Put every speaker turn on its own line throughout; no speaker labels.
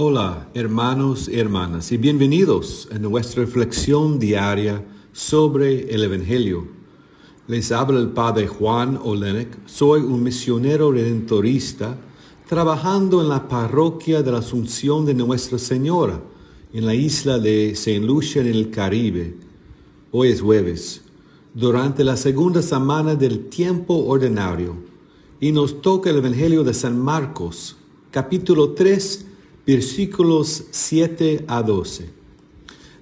Hola, hermanos y hermanas, y bienvenidos a nuestra reflexión diaria sobre el Evangelio. Les habla el Padre Juan Olenek. Soy un misionero redentorista trabajando en la parroquia de la Asunción de Nuestra Señora en la isla de Saint Lucia en el Caribe. Hoy es jueves, durante la segunda semana del tiempo ordinario, y nos toca el Evangelio de San Marcos, capítulo 3, versículos 7 a 12.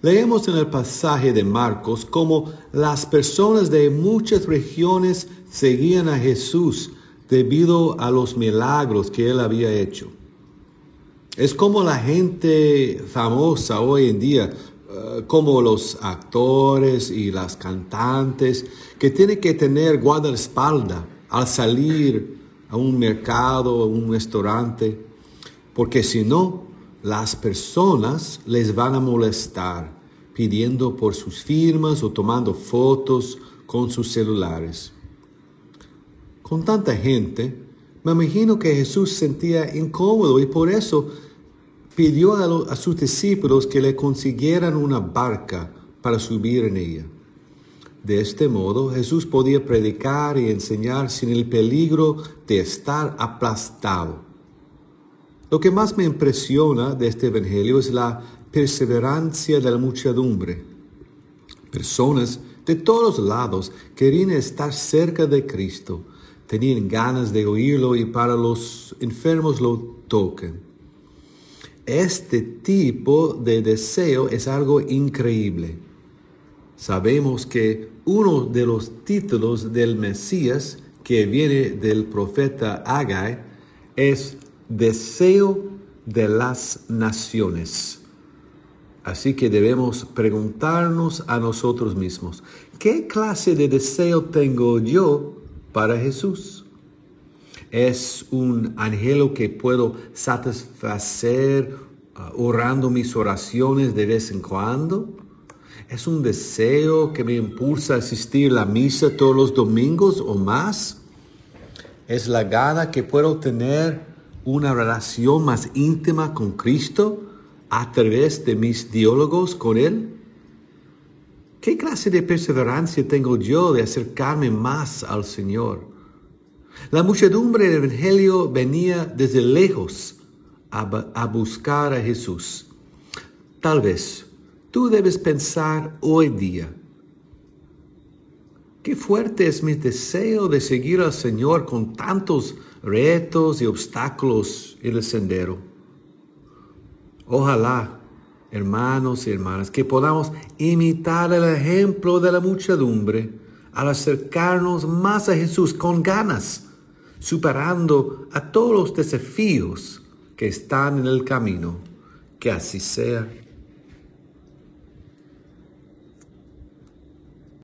Leemos en el pasaje de Marcos cómo las personas de muchas regiones seguían a Jesús debido a los milagros que él había hecho. Es como la gente famosa hoy en día, eh, como los actores y las cantantes, que tienen que tener guardaespaldas al salir a un mercado, a un restaurante porque si no, las personas les van a molestar pidiendo por sus firmas o tomando fotos con sus celulares. Con tanta gente, me imagino que Jesús sentía incómodo y por eso pidió a, a, sus discípulos que le consiguieran una barca para subir en ella. De este modo, Jesús podía predicar y enseñar sin el peligro de estar aplastado lo que más me impresiona de este Evangelio es la perseverancia de la muchedumbre. Personas de todos lados querían estar cerca de Cristo, tenían ganas de oírlo y para los enfermos lo toquen. Este tipo de deseo es algo increíble. Sabemos que uno de los títulos del Mesías que viene del profeta Agai es deseo de las naciones. Así que debemos preguntarnos a nosotros mismos, ¿qué clase de deseo tengo yo para Jesús? ¿Es un anhelo que puedo satisfacer uh, orando mis oraciones de vez en cuando? ¿Es un deseo que me impulsa a asistir a la misa todos los domingos o más? ¿Es la gana que puedo tener una relación más íntima con Cristo a través de mis diálogos con Él? ¿Qué clase de perseverancia tengo yo de acercarme más al Señor? La muchedumbre del Evangelio venía desde lejos a, a buscar a Jesús. Tal vez tú debes pensar hoy día, Qué fuerte es mi deseo de seguir al Señor con tantos retos y obstáculos en el sendero. Ojalá, hermanos y hermanas, que podamos imitar el ejemplo de la muchedumbre al acercarnos más a Jesús con ganas, superando a todos los desafíos que están en el camino. Que así sea.